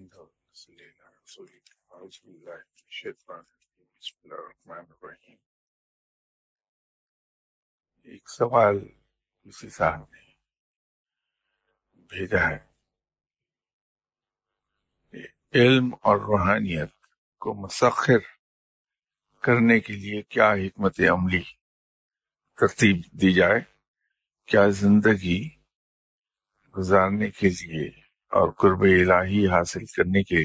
الحمد ایک سوال کسی صاحب نے بھیجا ہے علم اور روحانیت کو مسخر کرنے کے لیے کیا حکمت عملی ترتیب دی جائے؟ کیا زندگی گزارنے کے لیے اور قرب الہی حاصل کرنے کے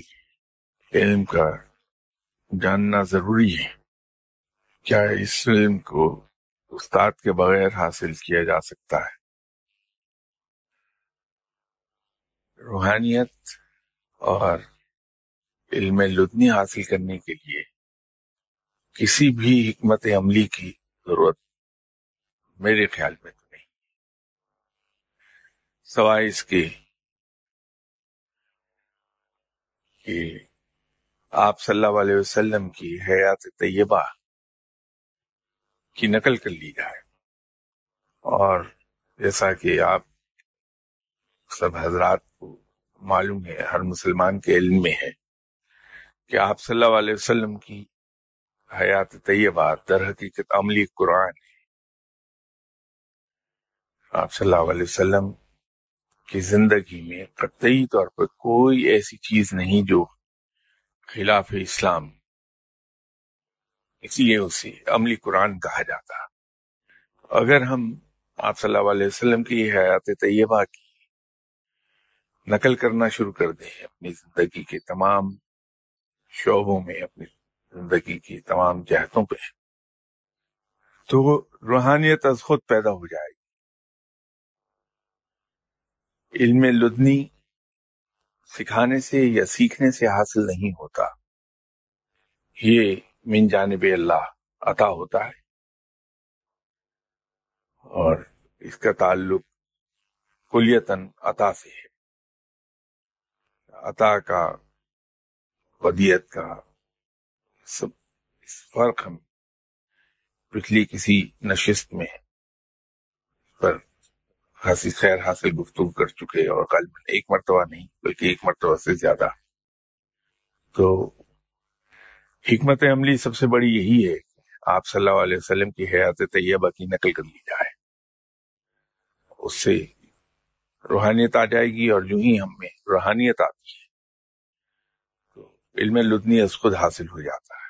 علم کا جاننا ضروری ہے۔ کیا اس علم کو استاد کے بغیر حاصل کیا جا سکتا ہے؟ روحانیت اور علم لدنی حاصل کرنے کے لیے کسی بھی حکمت عملی کی ضرورت میرے خیال میں تو نہیں۔ سوائے اس کے کہ آپ صلی اللہ علیہ وسلم کی حیات طیبہ کی نقل کر لی جائے۔ اور جیسا کہ آپ سب حضرات کو معلوم ہے، ہر مسلمان کے علم میں ہے کہ آپ صلی اللہ علیہ وسلم کی حیات طیبہ در حقیقت عملی قرآن ہے۔ آپ صلی اللہ علیہ وسلم کی زندگی میں قطعی طور پر کوئی ایسی چیز نہیں جو خلاف اسلام اس لیے اسے عملی قرآن کہا جاتا۔ اگر ہم آپ صلی اللہ علیہ وسلم کی حیات طیبہ کی نقل کرنا شروع کر دیں، اپنی زندگی کے تمام شعبوں میں، اپنی زندگی کی تمام جہتوں پہ، تو روحانیت از خود پیدا ہو جائے گی علم لدنی سکھانے سے یا سیکھنے سے حاصل نہیں ہوتا۔ یہ من جانب اللہ عطا ہوتا ہے۔ اور اس کا تعلق کلیتاً عطا سے ہے۔ عطا کا، ودیت کا سب اس فرق ہم پچھلی کسی نشست میں پر خاصی خیر حاصل گفتگو کر چکے اور غالباً ایک مرتبہ نہیں، بلکہ ایک مرتبہ سے زیادہ۔ تو حکمت عملی سب سے بڑی یہی ہے، آپ صلی اللہ علیہ وسلم کی حیات طیبہ کی نقل کر لی جائے۔ اس سے روحانیت آ جائے گی اور جو ہی ہم میں روحانیت آتی ہے۔ تو علم لدنی از خود حاصل ہو جاتا ہے۔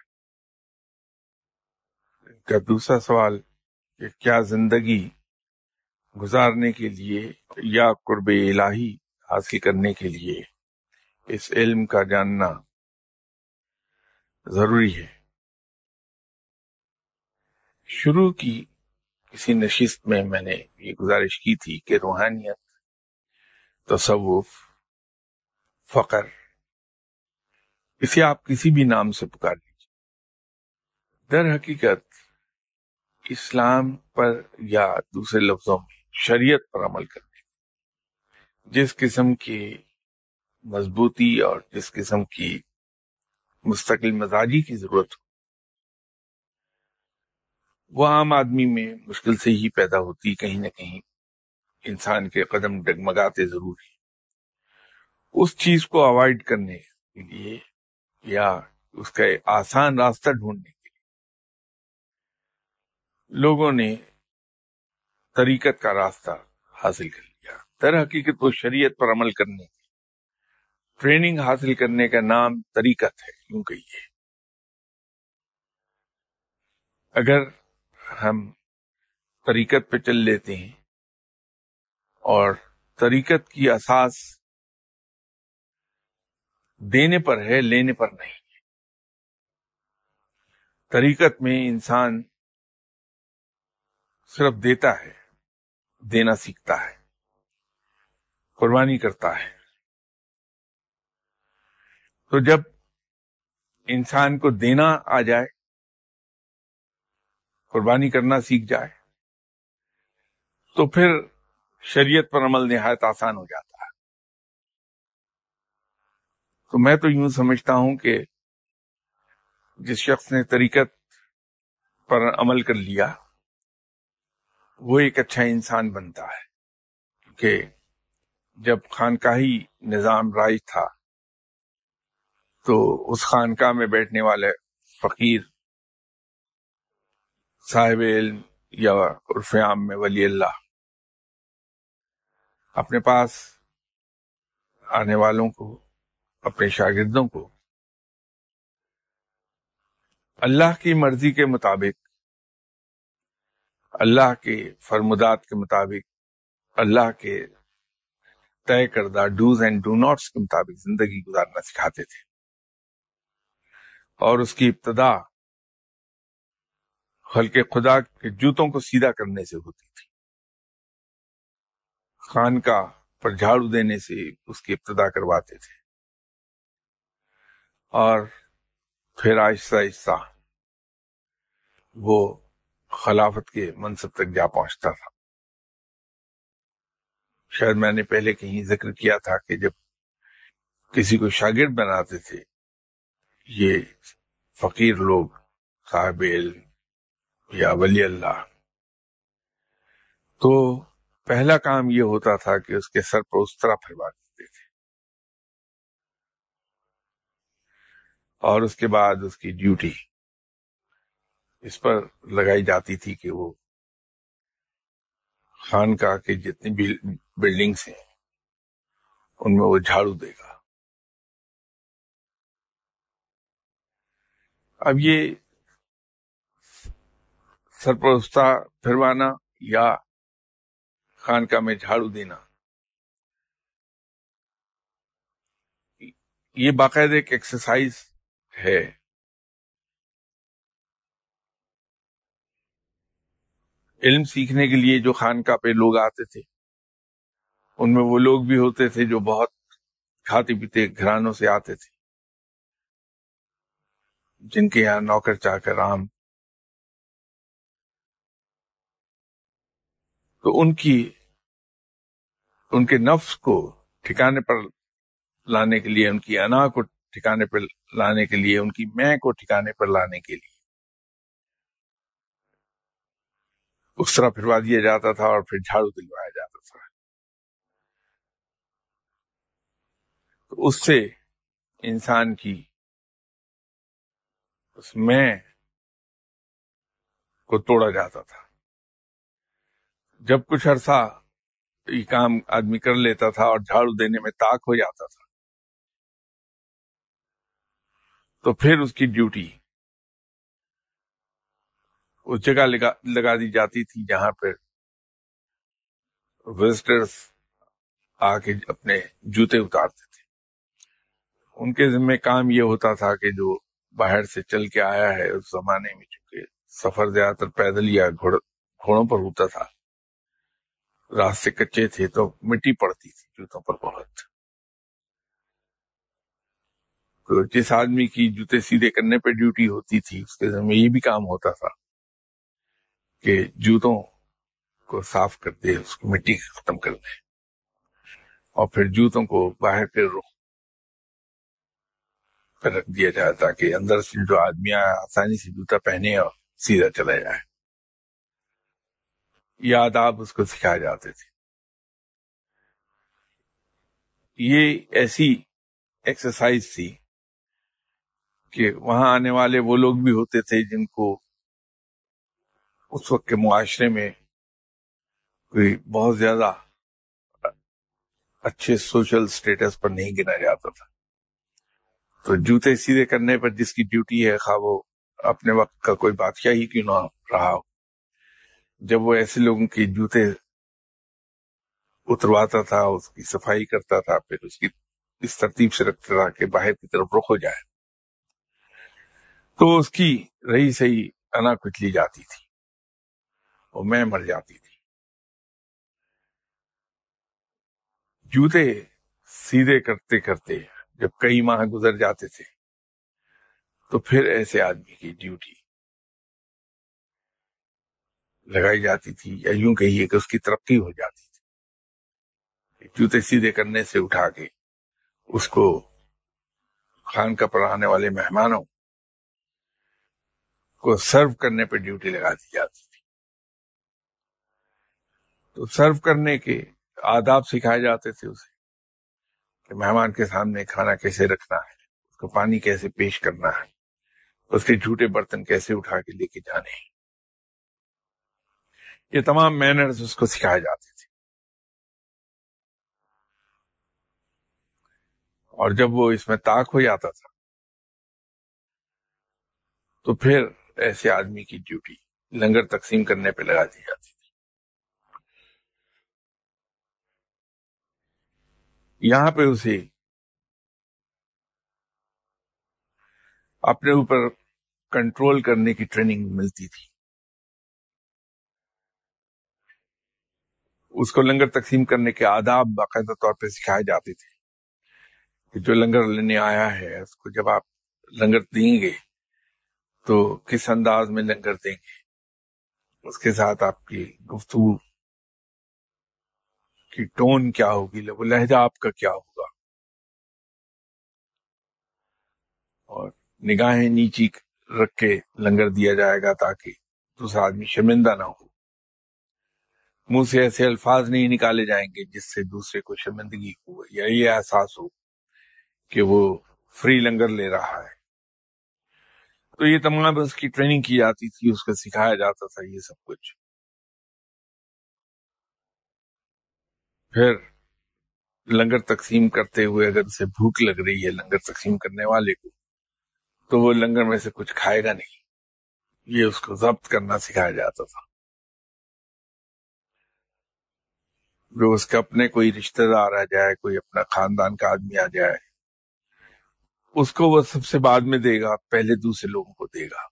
ان کا دوسرا سوال کہ کیا زندگی گزارنے کے لیے یا قرب الہی حاصل کرنے کے لیے اس علم کا جاننا ضروری ہے۔ شروع کی کسی نشست میں میں نے یہ گزارش کی تھی کہ روحانیت، تصوف، فقر، اسے آپ کسی بھی نام سے پکار لیجیے در حقیقت اسلام پر یا دوسرے لفظوں میں شریعت پر عمل کرنے جس قسم کی مضبوطی اور جس قسم کی مستقل مزاجی کی ضرورت ہو، وہ عام آدمی میں مشکل سے ہی پیدا ہوتی، کہیں نہ کہیں انسان کے قدم ڈگمگاتے ضرور ہیں۔ اس چیز کو اوائڈ کرنے کے لیے یا اس کا آسان راستہ ڈھونڈنے کے لیے لوگوں نے طریقت کا راستہ حاصل کر لیا۔ در حقیقت وہ شریعت پر عمل کرنے، ٹریننگ حاصل کرنے کا نام طریقت ہے۔ یوں کہیے اگر ہم طریقت پہ چل لیتے ہیں اور طریقت کی اساس دینے پر ہے، لینے پر نہیں۔ طریقت میں انسان صرف دیتا ہے۔ دینا سیکھتا ہے، قربانی کرتا ہے۔ تو جب انسان کو دینا آ جائے، قربانی کرنا سیکھ جائے، تو پھر شریعت پر عمل نہایت آسان ہو جاتا ہے۔ تو میں تو یوں سمجھتا ہوں کہ جس شخص نے طریقت پر عمل کر لیا وہ ایک اچھا انسان بنتا ہے۔ کہ جب خانقاہی نظام رائج تھا، تو اس خانقاہ میں بیٹھنے والے فقیر، صاحب علم یا عرف عام میں ولی اللہ، اپنے پاس آنے والوں کو، اپنے شاگردوں کو، اللہ کی مرضی کے مطابق اللہ کے فرمودات کے مطابق، اللہ کے طے کردہ ڈوز اینڈ ڈو ناٹس کے مطابق زندگی گزارنا سکھاتے تھے۔ اور اس کی ابتدا خلق خدا کے جوتوں کو سیدھا کرنے سے ہوتی تھی۔ خان کا پر جھاڑو دینے سے اس کی ابتدا کرواتے تھے۔ اور پھر آہستہ آہستہ وہ خلافت کے منصب تک جا پہنچتا تھا۔ شاید میں نے پہلے کہیں ذکر کیا تھا کہ جب کسی کو شاگرد بناتے تھے، یہ فقیر لوگ، صاحب علم یا ولی اللہ، تو پہلا کام یہ ہوتا تھا کہ اس کے سر پر اس طرح پھروا دیتے تھے۔ اور اس کے بعد اس کی ڈیوٹی اس پر لگائی جاتی تھی کہ وہ خانقاہ کے جتنی بھی بلڈنگس ہیں، ان میں وہ جھاڑو دے گا۔ اب یہ سرپرستہ پھروانا یا خانقاہ میں جھاڑو دینا، یہ باقاعدہ ایک ایکسرسائز ہے۔ علم سیکھنے کے لیے جو خانقاہ پہ لوگ آتے تھے، ان میں وہ لوگ بھی ہوتے تھے جو بہت کھاتے پیتے گھرانوں سے آتے تھے۔ جن کے یہاں نوکر چاہ کر عام۔ تو ان کی، ان کے نفس کو ٹھکانے پر لانے کے لیے، ان کی انا کو ٹھکانے پر لانے کے لیے، ان کی میں کو ٹھکانے پر لانے کے لیے۔ اس طرح پھروا دیا جاتا تھا اور پھر جھاڑو دلوایا جاتا تھا۔ تو اس سے انسان کی اس میں کو توڑا جاتا تھا۔ جب کچھ عرصہ یہ کام آدمی کر لیتا تھا اور جھاڑو دینے میں طاق ہو جاتا تھا، تو پھر اس کی ڈیوٹی اس جگہ لگا دی جاتی تھی جہاں پہ وزٹرز آ کے اپنے جوتے اتارتے تھے۔ ان کے ذمہ کام یہ ہوتا تھا کہ جو باہر سے چل کے آیا ہے، اس زمانے میں چونکہ سفر زیادہ تر پیدل یا گھوڑوں پر ہوتا تھا، راستے کچے تھے تو مٹی پڑتی تھی، جوتوں پر بہت۔ تو جس آدمی کی جوتے سیدھے کرنے پہ ڈیوٹی ہوتی تھی، اس کے ذمہ یہ بھی کام ہوتا تھا۔ کہ جوتوں کو صاف کر دے، اس کو مٹی ختم کر دے۔ اور پھر جوتوں کو باہر کے رخ پہ رکھ دیا جائے تاکہ اندر سے جو آدمی آسانی سے جوتا پہنے اور سیدھا چلا جائے یہ آداب اس کو سکھائے جاتے تھے۔ یہ ایسی ایکسرسائز تھی کہ وہاں آنے والے وہ لوگ بھی ہوتے تھے جن کو اس وقت کے معاشرے میں کوئی بہت زیادہ اچھے سوشل سٹیٹس پر نہیں گنا جاتا تھا۔ تو جوتے سیدھے کرنے پر جس کی ڈیوٹی ہے، خواہ وہ اپنے وقت کا کوئی بادشاہ ہی کیوں نہ رہا ہو۔ جب وہ ایسے لوگوں کے جوتے اترواتا تھا، اس کی صفائی کرتا تھا، پھر اس کی اس ترتیب سے رکھتا تھا کہ باہر کی طرف رخ ہو جائے۔ تو اس کی رہی صحیح انا کچلی جاتی تھی۔ اور میں مر جاتی تھی۔ جوتے سیدھے کرتے کرتے جب کئی ماہ گزر جاتے تھے، تو پھر ایسے آدمی کی ڈیوٹی لگائی جاتی تھی یا یوں کہیے کہ اس کی ترقی ہو جاتی تھی۔ جوتے سیدھے کرنے سے اٹھا کے اس کو خان کا پڑھانے والے مہمانوں کو سرو کرنے پہ ڈیوٹی لگا دی جاتی۔ تو سرو کرنے کے آداب سکھائے جاتے تھے اسے کہ مہمان کے سامنے کھانا کیسے رکھنا ہے، اس کو پانی کیسے پیش کرنا ہے، اس کے جھوٹے برتن کیسے اٹھا کے لے کے جانے یہ تمام مینرز اس کو سکھائے جاتے تھے۔ اور جب وہ اس میں طاق ہو جاتا تھا، تو پھر ایسے آدمی کی ڈیوٹی لنگر تقسیم کرنے پہ لگا دی جاتی۔ یہاں پہ اسے اپنے اوپر کنٹرول کرنے کی ٹریننگ ملتی تھی۔ اس کو لنگر تقسیم کرنے کے آداب باقاعدہ طور پہ سکھائے جاتے تھے۔ کہ جو لنگر لینے آیا ہے، اس کو جب آپ لنگر دیں گے، تو کس انداز میں لنگر دیں گے؟ اس کے ساتھ آپ کی گفتگو کی ٹون کیا ہوگی وہ لہجہ آپ کا کیا ہوگا؟ اور نگاہیں نیچی رکھ کے لنگر دیا جائے گا تاکہ دوسرا آدمی شرمندہ نہ ہو۔ منہ سے ایسے الفاظ نہیں نکالے جائیں گے جس سے دوسرے کو شرمندگی ہو۔ یا یہ احساس ہو کہ وہ فری لنگر لے رہا ہے۔ تو یہ تمام اس کی ٹریننگ کی جاتی تھی، اس کو سکھایا جاتا تھا یہ سب کچھ۔ پھر لنگر تقسیم کرتے ہوئے اگر اسے بھوک لگ رہی ہے لنگر تقسیم کرنے والے کو، تو وہ لنگر میں سے کچھ کھائے گا نہیں۔ یہ اس کو ضبط کرنا سکھایا جاتا تھا۔ جو اس کا اپنے کوئی رشتہ دار آ جائے، کوئی اپنا خاندان کا آدمی آ جائے، اس کو وہ سب سے بعد میں دے گا، پہلے دوسرے لوگوں کو دے گا۔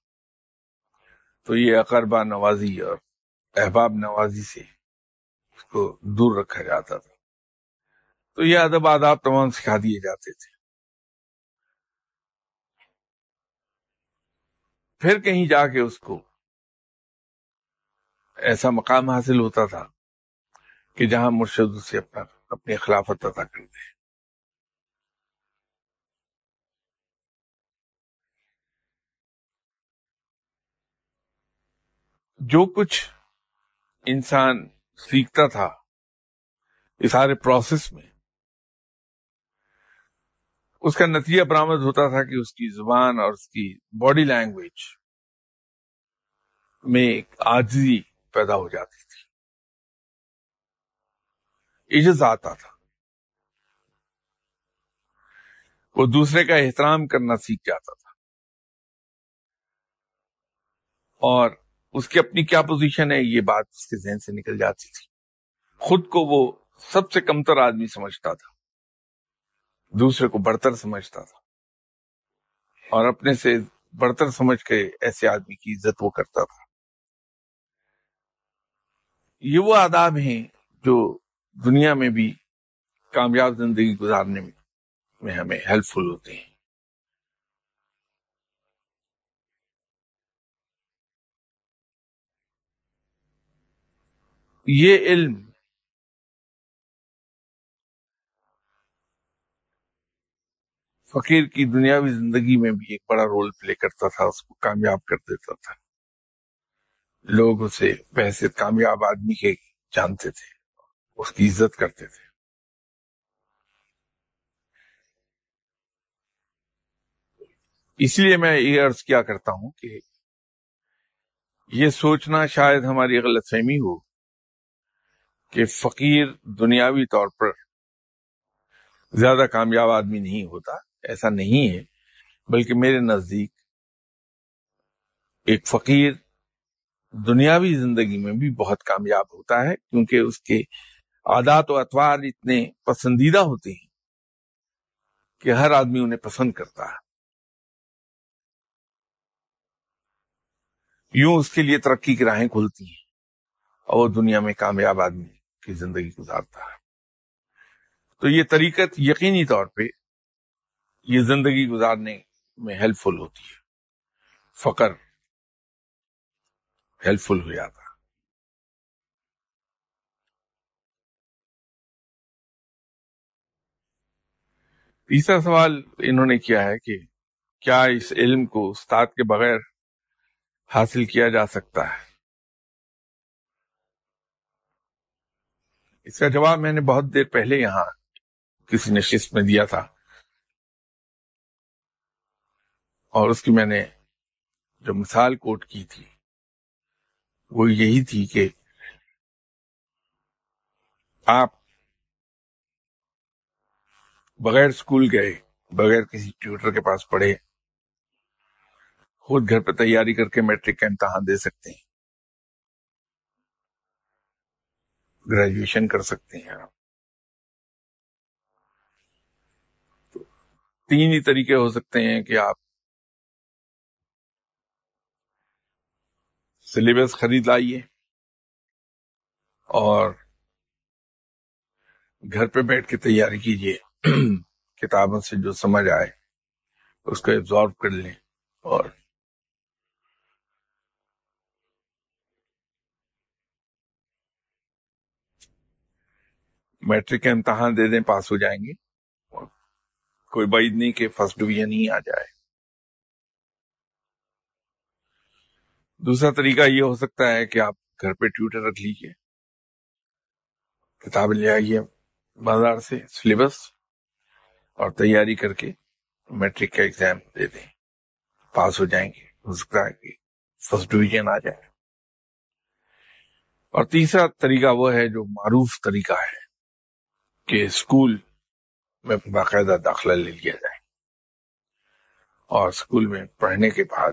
تو یہ اقربا نوازی اور احباب نوازی سے کو دور رکھا جاتا تھا۔ تو یہ ادب آداب تمام سکھا دیے جاتے تھے۔ پھر کہیں جا کے اس کو ایسا مقام حاصل ہوتا تھا کہ جہاں مرشد اسے اپنا، اپنی خلافت عطا کر دے۔ جو کچھ انسان سیکھتا تھا اس سارے پروسیس میں۔ اس کا نتیجہ برآمد ہوتا تھا کہ اس کی زبان اور اس کی باڈی لینگویج میں ایک آجزی پیدا ہو جاتی تھی۔ عجز آتا تھا، وہ دوسرے کا احترام کرنا سیکھ جاتا تھا۔ اور اس کی اپنی کیا پوزیشن ہے؟ یہ بات اس کے ذہن سے نکل جاتی تھی۔ خود کو وہ سب سے کمتر آدمی سمجھتا تھا۔ دوسرے کو برتر سمجھتا تھا۔ اور اپنے سے برتر سمجھ کے ایسے آدمی کی عزت وہ کرتا تھا۔ یہ وہ آداب ہیں جو دنیا میں بھی کامیاب زندگی گزارنے میں ہمیں ہیلپ فل ہوتے ہیں۔ یہ علم فقیر کی دنیاوی زندگی میں بھی ایک بڑا رول پلے کرتا تھا، اس کو کامیاب کر دیتا تھا۔ لوگ اسے ویسے کامیاب آدمی کے جانتے تھے، اس کی عزت کرتے تھے۔ اس لیے میں یہ عرض کیا کرتا ہوں کہ یہ سوچنا شاید ہماری غلط فہمی ہو۔ کہ فقیر دنیاوی طور پر زیادہ کامیاب آدمی نہیں ہوتا، ایسا نہیں ہے، بلکہ میرے نزدیک ایک فقیر دنیاوی زندگی میں بھی بہت کامیاب ہوتا ہے، کیونکہ اس کے عادات و اطوار اتنے پسندیدہ ہوتے ہیں کہ ہر آدمی انہیں پسند کرتا ہے۔ یوں اس کے لیے ترقی کی راہیں کھلتی ہیں اور وہ دنیا میں کامیاب آدمی کی زندگی گزارتا ہے۔ تو یہ طریقت یقینی طور پہ یہ زندگی گزارنے میں ہیلپ فل ہوتی ہے۔ فقر ہیلپ فل ہو جاتا تیسرا سوال انہوں نے کیا ہے کہ کیا اس علم کو استاد کے بغیر حاصل کیا جا سکتا ہے؟ اس کا جواب میں نے بہت دیر پہلے یہاں کسی نشست میں دیا تھا۔ اور اس کی میں نے جو مثال کوٹ کی تھی، وہ یہی تھی کہ آپ بغیر اسکول گئے، بغیر کسی ٹیوٹر کے پاس پڑھے، خود گھر پہ تیاری کر کے میٹرک کا امتحان دے سکتے ہیں۔ گریجویشن کر سکتے ہیں آپ۔ تین ہی طریقے ہو سکتے ہیں کہ آپ سلیبس خرید لائیے اور گھر پہ بیٹھ کے تیاری کیجیے۔ کتابوں سے جو سمجھ آئے، اس کو ایبزارو کر لیں اور میٹرک کا امتحان دے دیں، پاس ہو جائیں گے۔ کوئی بعید نہیں کہ فرسٹ ڈویژن ہی آ جائے۔ دوسرا طریقہ یہ ہو سکتا ہے کہ آپ گھر پہ ٹیوٹر رکھ لیجیے کتاب لے آئیے بازار سے سلیبس اور تیاری کر کے میٹرک کا ایگزام دے دیں۔ پاس ہو جائیں گے ہو سکتا ہے کہ فرسٹ ڈویژن آ جائے۔ اور تیسرا طریقہ وہ ہے جو معروف طریقہ ہے۔ کہ اسکول میں باقاعدہ داخلہ لے لیا جائے۔ اور اسکول میں پڑھنے کے بعد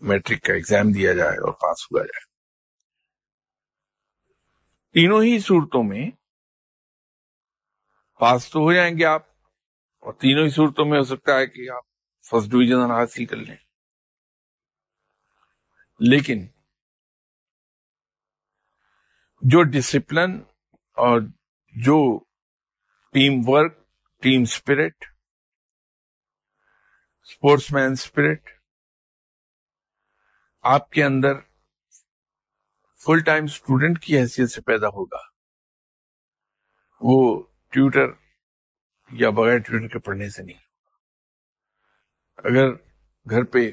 میٹرک کا ایگزام دیا جائے اور پاس ہوا جائے۔ تینوں ہی صورتوں میں پاس تو ہو جائیں گے آپ، اور تینوں ہی صورتوں میں ہو سکتا ہے کہ آپ فرسٹ ڈویژن حاصل کر لیں۔ لیکن جو ڈسپلن اور جو team work, team spirit sportsman spirit آپ کے اندر فل ٹائم اسٹوڈنٹ کی حیثیت سے پیدا ہوگا۔ وہ ٹیوٹر یا بغیر ٹیوٹر کے پڑھنے سے نہیں اگر گھر پہ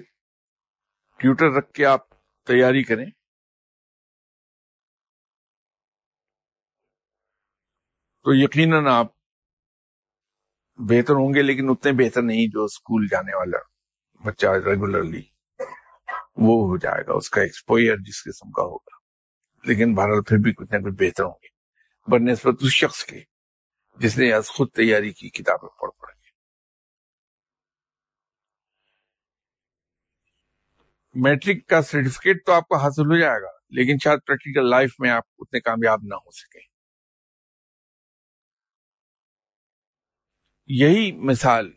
ٹیوٹر رکھ کے آپ تیاری کریں تو یقیناً آپ بہتر ہوں گے، لیکن اتنے بہتر نہیں جو اسکول جانے والا بچہ ریگولرلی وہ ہو جائے گا، اس کا ایکسپوئر جس قسم کا ہوگا۔ لیکن بھارت پھر بھی کچھ نہ کچھ بہتر ہوں گے۔ بر نسبت اس شخص کے، جس نے آج خود تیاری کی کتابیں پڑھ پڑھ کے۔ میٹرک کا سرٹیفکیٹ تو آپ کو حاصل ہو جائے گا، لیکن شاید پریکٹیکل لائف میں آپ اتنے کامیاب نہ ہو سکے یہی مثال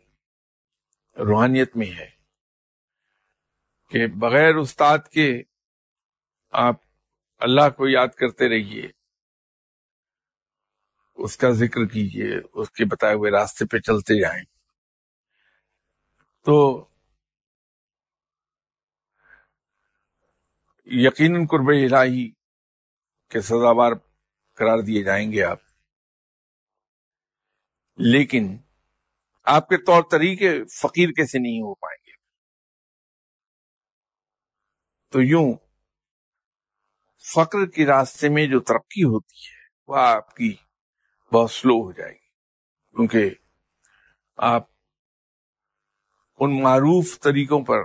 روحانیت میں ہے کہ بغیر استاد کے آپ اللہ کو یاد کرتے رہیے، اس کا ذکر کیجیے اس کے بتائے ہوئے راستے پہ چلتے جائیں۔ تو یقیناً قرب الہی کے سزاوار قرار دیے جائیں گے آپ۔ لیکن آپ کے طور طریقے فقیر کیسے نہیں ہو پائیں گے؟ تو یوں، فقر کے راستے میں جو ترقی ہوتی ہے، وہ آپ کی بہت سلو ہو جائے گی۔ کیونکہ آپ ان معروف طریقوں پر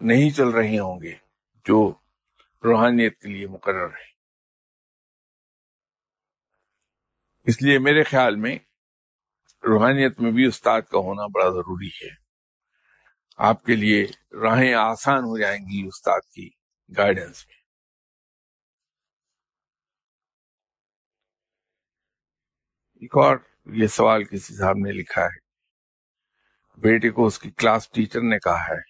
نہیں چل رہے ہوں گے جو روحانیت کے لیے مقرر ہے اس لیے میرے خیال میں روحانیت میں بھی استاد کا ہونا بڑا ضروری ہے۔ آپ کے لیے راہیں آسان ہو جائیں گی استاد کی گائیڈنس میں۔ ایک اور یہ سوال کسی صاحب نے لکھا ہے۔ بیٹے کو اس کی کلاس ٹیچر نے کہا ہے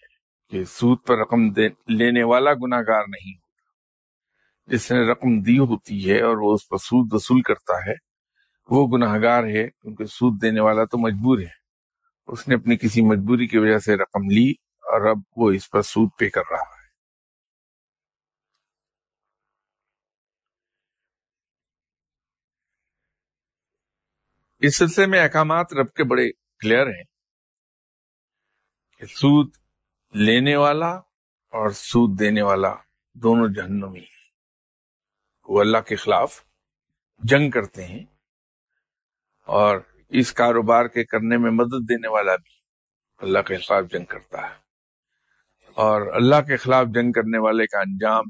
کہ سود پر رقم لینے والا گناگار نہیں ہوتا۔ جس نے رقم دی ہوتی ہے اور وہ اس پر سود وصول کرتا ہے وہ گناہ گار ہے کیونکہ سود دینے والا تو مجبور ہے۔ اس نے اپنی کسی مجبوری کی وجہ سے رقم لی اور اب وہ اس پر سود پے کر رہا ہے۔ اس سلسلے میں احکامات رب کے بڑے کلیئر ہیں کہ سود لینے والا اور سود دینے والا دونوں جہنمی ہیں۔ وہ اللہ کے خلاف جنگ کرتے ہیں۔ اور اس کاروبار کے کرنے میں مدد دینے والا بھی اللہ کے خلاف جنگ کرتا ہے۔ اور اللہ کے خلاف جنگ کرنے والے کا انجام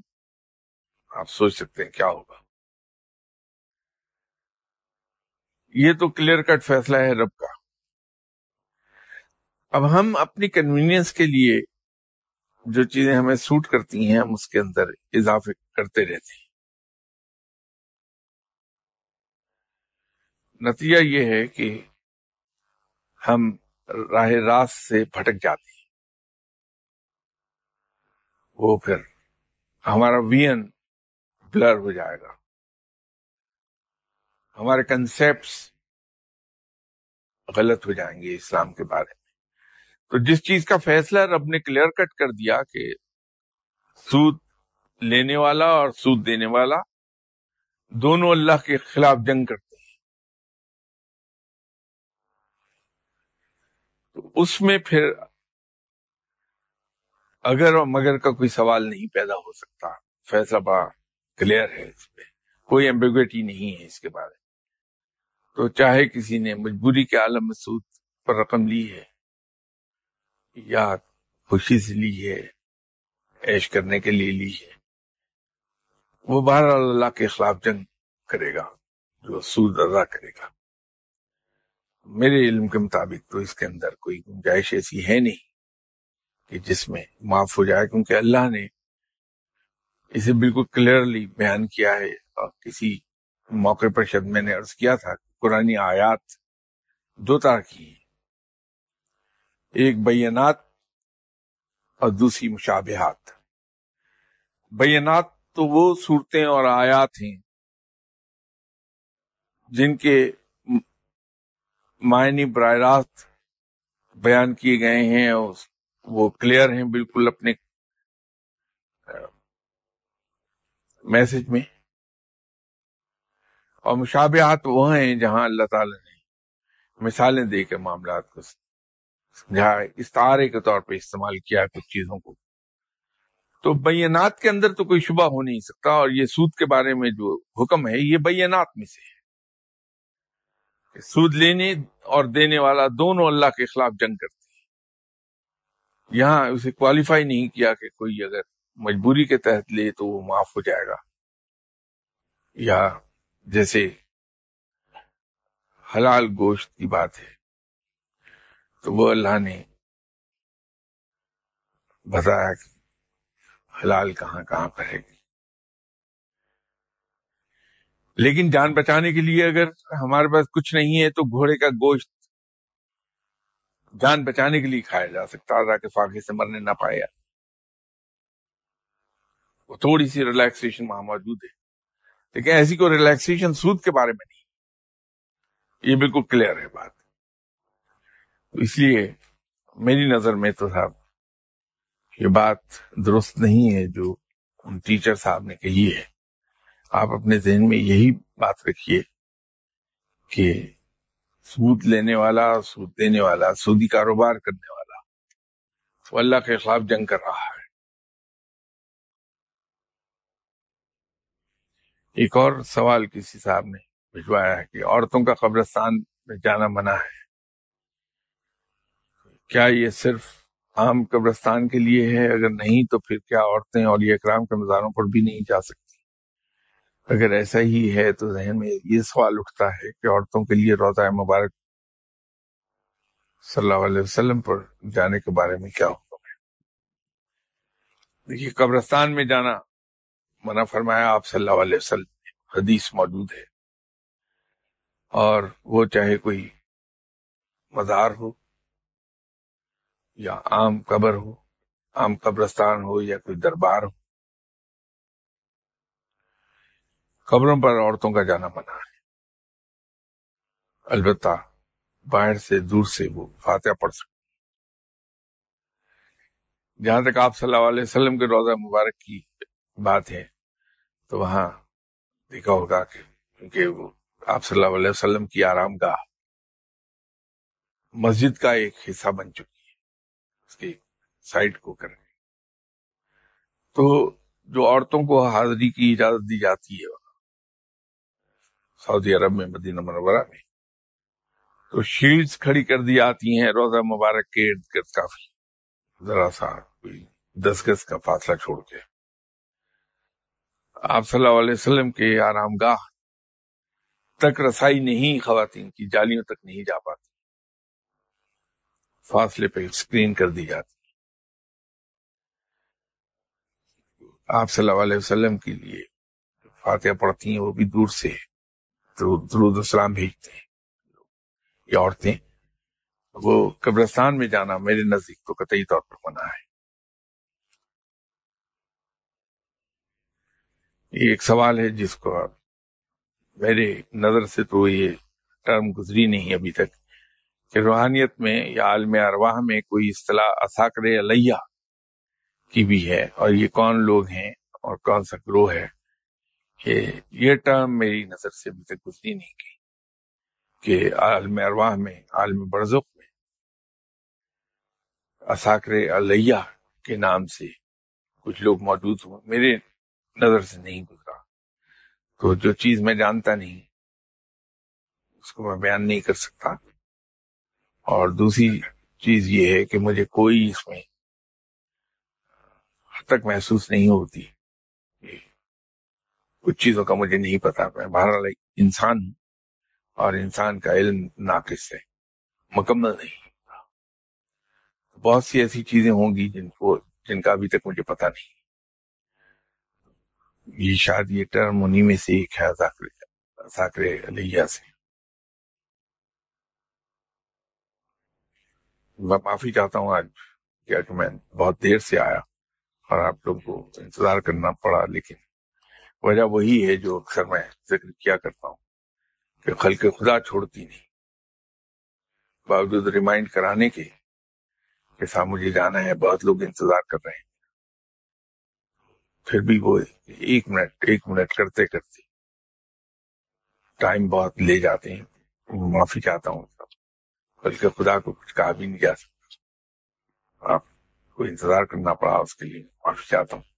آپ سوچ سکتے ہیں کیا ہوگا۔ یہ تو کلیئر کٹ فیصلہ ہے رب کا۔ اب ہم اپنی کنوینئنس کے لیے جو چیزیں ہمیں سوٹ کرتی ہیں، ہم اس کے اندر اضافے کرتے رہتے ہیں۔ نتیجہ یہ ہے کہ ہم راہ راست سے بھٹک جاتے ہیں۔ وہ پھر ہمارا وین بلر ہو جائے گا۔ ہمارے کنسپٹس غلط ہو جائیں گے اسلام کے بارے میں۔ تو جس چیز کا فیصلہ رب نے کلیئر کٹ کر دیا کہ سود لینے والا اور سود دینے والا دونوں اللہ کے خلاف جنگ کرتے ہیں تو اس میں پھر اگر اور مگر کا کوئی سوال نہیں پیدا ہو سکتا، فیصلہ بڑا کلیئر ہے اس پہ کوئی ایمبیگوٹی نہیں ہے اس کے بارے میں۔ تو چاہے کسی نے مجبوری کے عالم میں سود پر رقم لی ہے، یا خوشی سے لی ہے، عیش کرنے کے لیے لی ہے، وہ بہر اللہ کے خلاف جنگ کرے گا، جو سود ادا کرے گا۔ میرے علم کے مطابق تو اس کے اندر کوئی گنجائش ایسی ہے نہیں کہ جس میں معاف ہو جائے، کیونکہ اللہ نے اسے بالکل کلیئرلی بیان کیا ہے۔ اور کسی موقع پر شد میں نے عرض کیا تھا قرآن آیات دو طرح کی ہیں۔ ایک بینات اور دوسری مشابہات۔ بینات تو وہ صورتیں اور آیات ہیں جن کے معنی براہ راست بیان کیے گئے ہیں اور وہ کلیئر ہیں بالکل اپنے میسج میں۔ اور مشابہات وہ ہیں جہاں اللہ تعالی نے مثالیں دے کے معاملات کو جہاں استعارے کے طور پہ استعمال کیا ہے کچھ چیزوں کو۔ تو بینات کے اندر تو کوئی شبہ ہو نہیں سکتا اور یہ سود کے بارے میں جو حکم ہے یہ بینات میں سے ہے۔ کہ سود لینے اور دینے والا دونوں اللہ کے خلاف جنگ کرتے ہیں۔ یہاں اسے کوالیفائی نہیں کیا کہ کوئی اگر مجبوری کے تحت لے تو وہ معاف ہو جائے گا۔ یا جیسے حلال گوشت کی بات ہے، تو وہ اللہ نے بتایا کہ حلال کہاں کہاں پر ہے لیکن جان بچانے کے لیے اگر ہمارے پاس کچھ نہیں ہے تو گھوڑے کا گوشت جان بچانے کے لیے کھایا جا سکتا تاکہ فاقے سے مرنے نہ پایا وہ تھوڑی سی ریلیکسیشن وہاں موجود ہے۔ لیکن ایسی کوئی ریلیکسیشن سود کے بارے میں نہیں۔ یہ بالکل کلیئر ہے بات۔ اس لیے میری نظر میں تو صاحب یہ بات درست نہیں ہے جو ان ٹیچر صاحب نے کہی ہے۔ آپ اپنے ذہن میں یہی بات رکھیے کہ سود لینے والا، سود دینے والا، سودی کاروبار کرنے والا، وہ اللہ کے خلاف جنگ کر رہا ہے۔ ایک اور سوال کسی صاحب نے بھجوایا ہے کہ عورتوں کا قبرستان میں جانا منع ہے۔ کیا یہ صرف عام قبرستان کے لیے ہے؟ اگر نہیں تو پھر کیا عورتیں اور یہ اکرام کے مزاروں پر بھی نہیں جا سکتی؟ اگر ایسا ہی ہے تو ذہن میں یہ سوال اٹھتا ہے کہ عورتوں کے لیے روزہ مبارک صلی اللہ علیہ وسلم پر جانے کے بارے میں کیا ہوگا؟ دیکھیے، قبرستان میں جانا، منع فرمایا آپ صلی اللہ علیہ وسلم حدیث موجود ہے۔ اور وہ چاہے کوئی مزار ہو یا عام قبر ہو، عام قبرستان ہو یا کوئی دربار ہو قبروں پر عورتوں کا جانا منع ہے۔ البتہ باہر سے دور سے وہ فاتحہ پڑھ سکتے جہاں تک آپ صلی اللہ علیہ وسلم کے روزہ مبارک کی بات ہے، تو وہاں دیکھا ہوگا کہ کیونکہ وہ آپ صلی اللہ علیہ وسلم کی آرام گاہ مسجد کا ایک حصہ بن چکی ہے۔ اس کی سائٹ کو کریں۔ تو جو عورتوں کو حاضری کی اجازت دی جاتی ہے سعودی عرب میں، مدینہ منورہ میں۔ تو شیلڈز کھڑی کر دی جاتی ہیں، روزہ مبارک کے ارد گرد کافی۔ ذرا سا کوئی دس گز کا فاصلہ چھوڑ کے۔ آپ صلی اللہ علیہ وسلم کے آرام گاہ تک رسائی نہیں، خواتین کی جالیوں تک نہیں جا پاتی۔ فاصلے پہ اسکرین کر دی جاتی۔ آپ صلی اللہ علیہ وسلم کے لیے فاتحہ پڑھتی ہیں، وہ بھی دور سے۔ درود السلام بھیجتے ہیں۔ یا عورتیں، وہ قبرستان میں جانا میرے نزدیک تو قطعی طور پر منع ہے۔ یہ ایک سوال ہے جس کو میرے نظر سے تو یہ ٹرم گزری نہیں ابھی تک کہ روحانیت میں یا عالم ارواح میں کوئی اصطلاح اساکر علیہ کی بھی ہے اور یہ کون لوگ ہیں اور کون سا گروہ ہے۔ کہ یہ ٹرم میری نظر سے ابھی تک گزری نہیں کی کہ عالم ارواح میں، عالم برزخ میں اساکر علیہ کے نام سے کچھ لوگ موجود ہوں، میرے نظر سے نہیں گزرا۔ تو جو چیز میں جانتا نہیں، اس کو میں بیان نہیں کر سکتا۔ اور دوسری چیز یہ ہے کہ مجھے کوئی اس میں حد تک محسوس نہیں ہوتی۔ کچھ چیزوں کا مجھے نہیں پتا۔ میں بہرحال انسان ہوں اور انسان کا علم ناقص ہے۔ مکمل نہیں۔ بہت سی ایسی چیزیں ہوں گی جن کو جن کا ابھی تک مجھے پتا نہیں۔ یہ شاید یہ ٹرم انہیں میں سے ایک ہے ذاکر علیہ سے۔ میں معافی چاہتا ہوں آج کیا کہ میں بہت دیر سے آیا اور آپ لوگ کو انتظار کرنا پڑا، لیکن وجہ وہی ہے جو اکثر میں ذکر کیا کرتا ہوں، کہ خلق خدا چھوڑتی نہیں۔ باوجود ریمائنڈ کرانے کے کہ صاحب مجھے جانا ہے، بہت لوگ انتظار کر رہے ہیں۔ پھر بھی وہ ایک منٹ ایک منٹ کرتے کرتے ٹائم بہت لے جاتے ہیں۔ معافی چاہتا ہوں، بلکہ خدا کو کچھ کہا بھی نہیں جا سکتا۔ آپ کو انتظار کرنا پڑا اس کے لیے، معافی چاہتا ہوں۔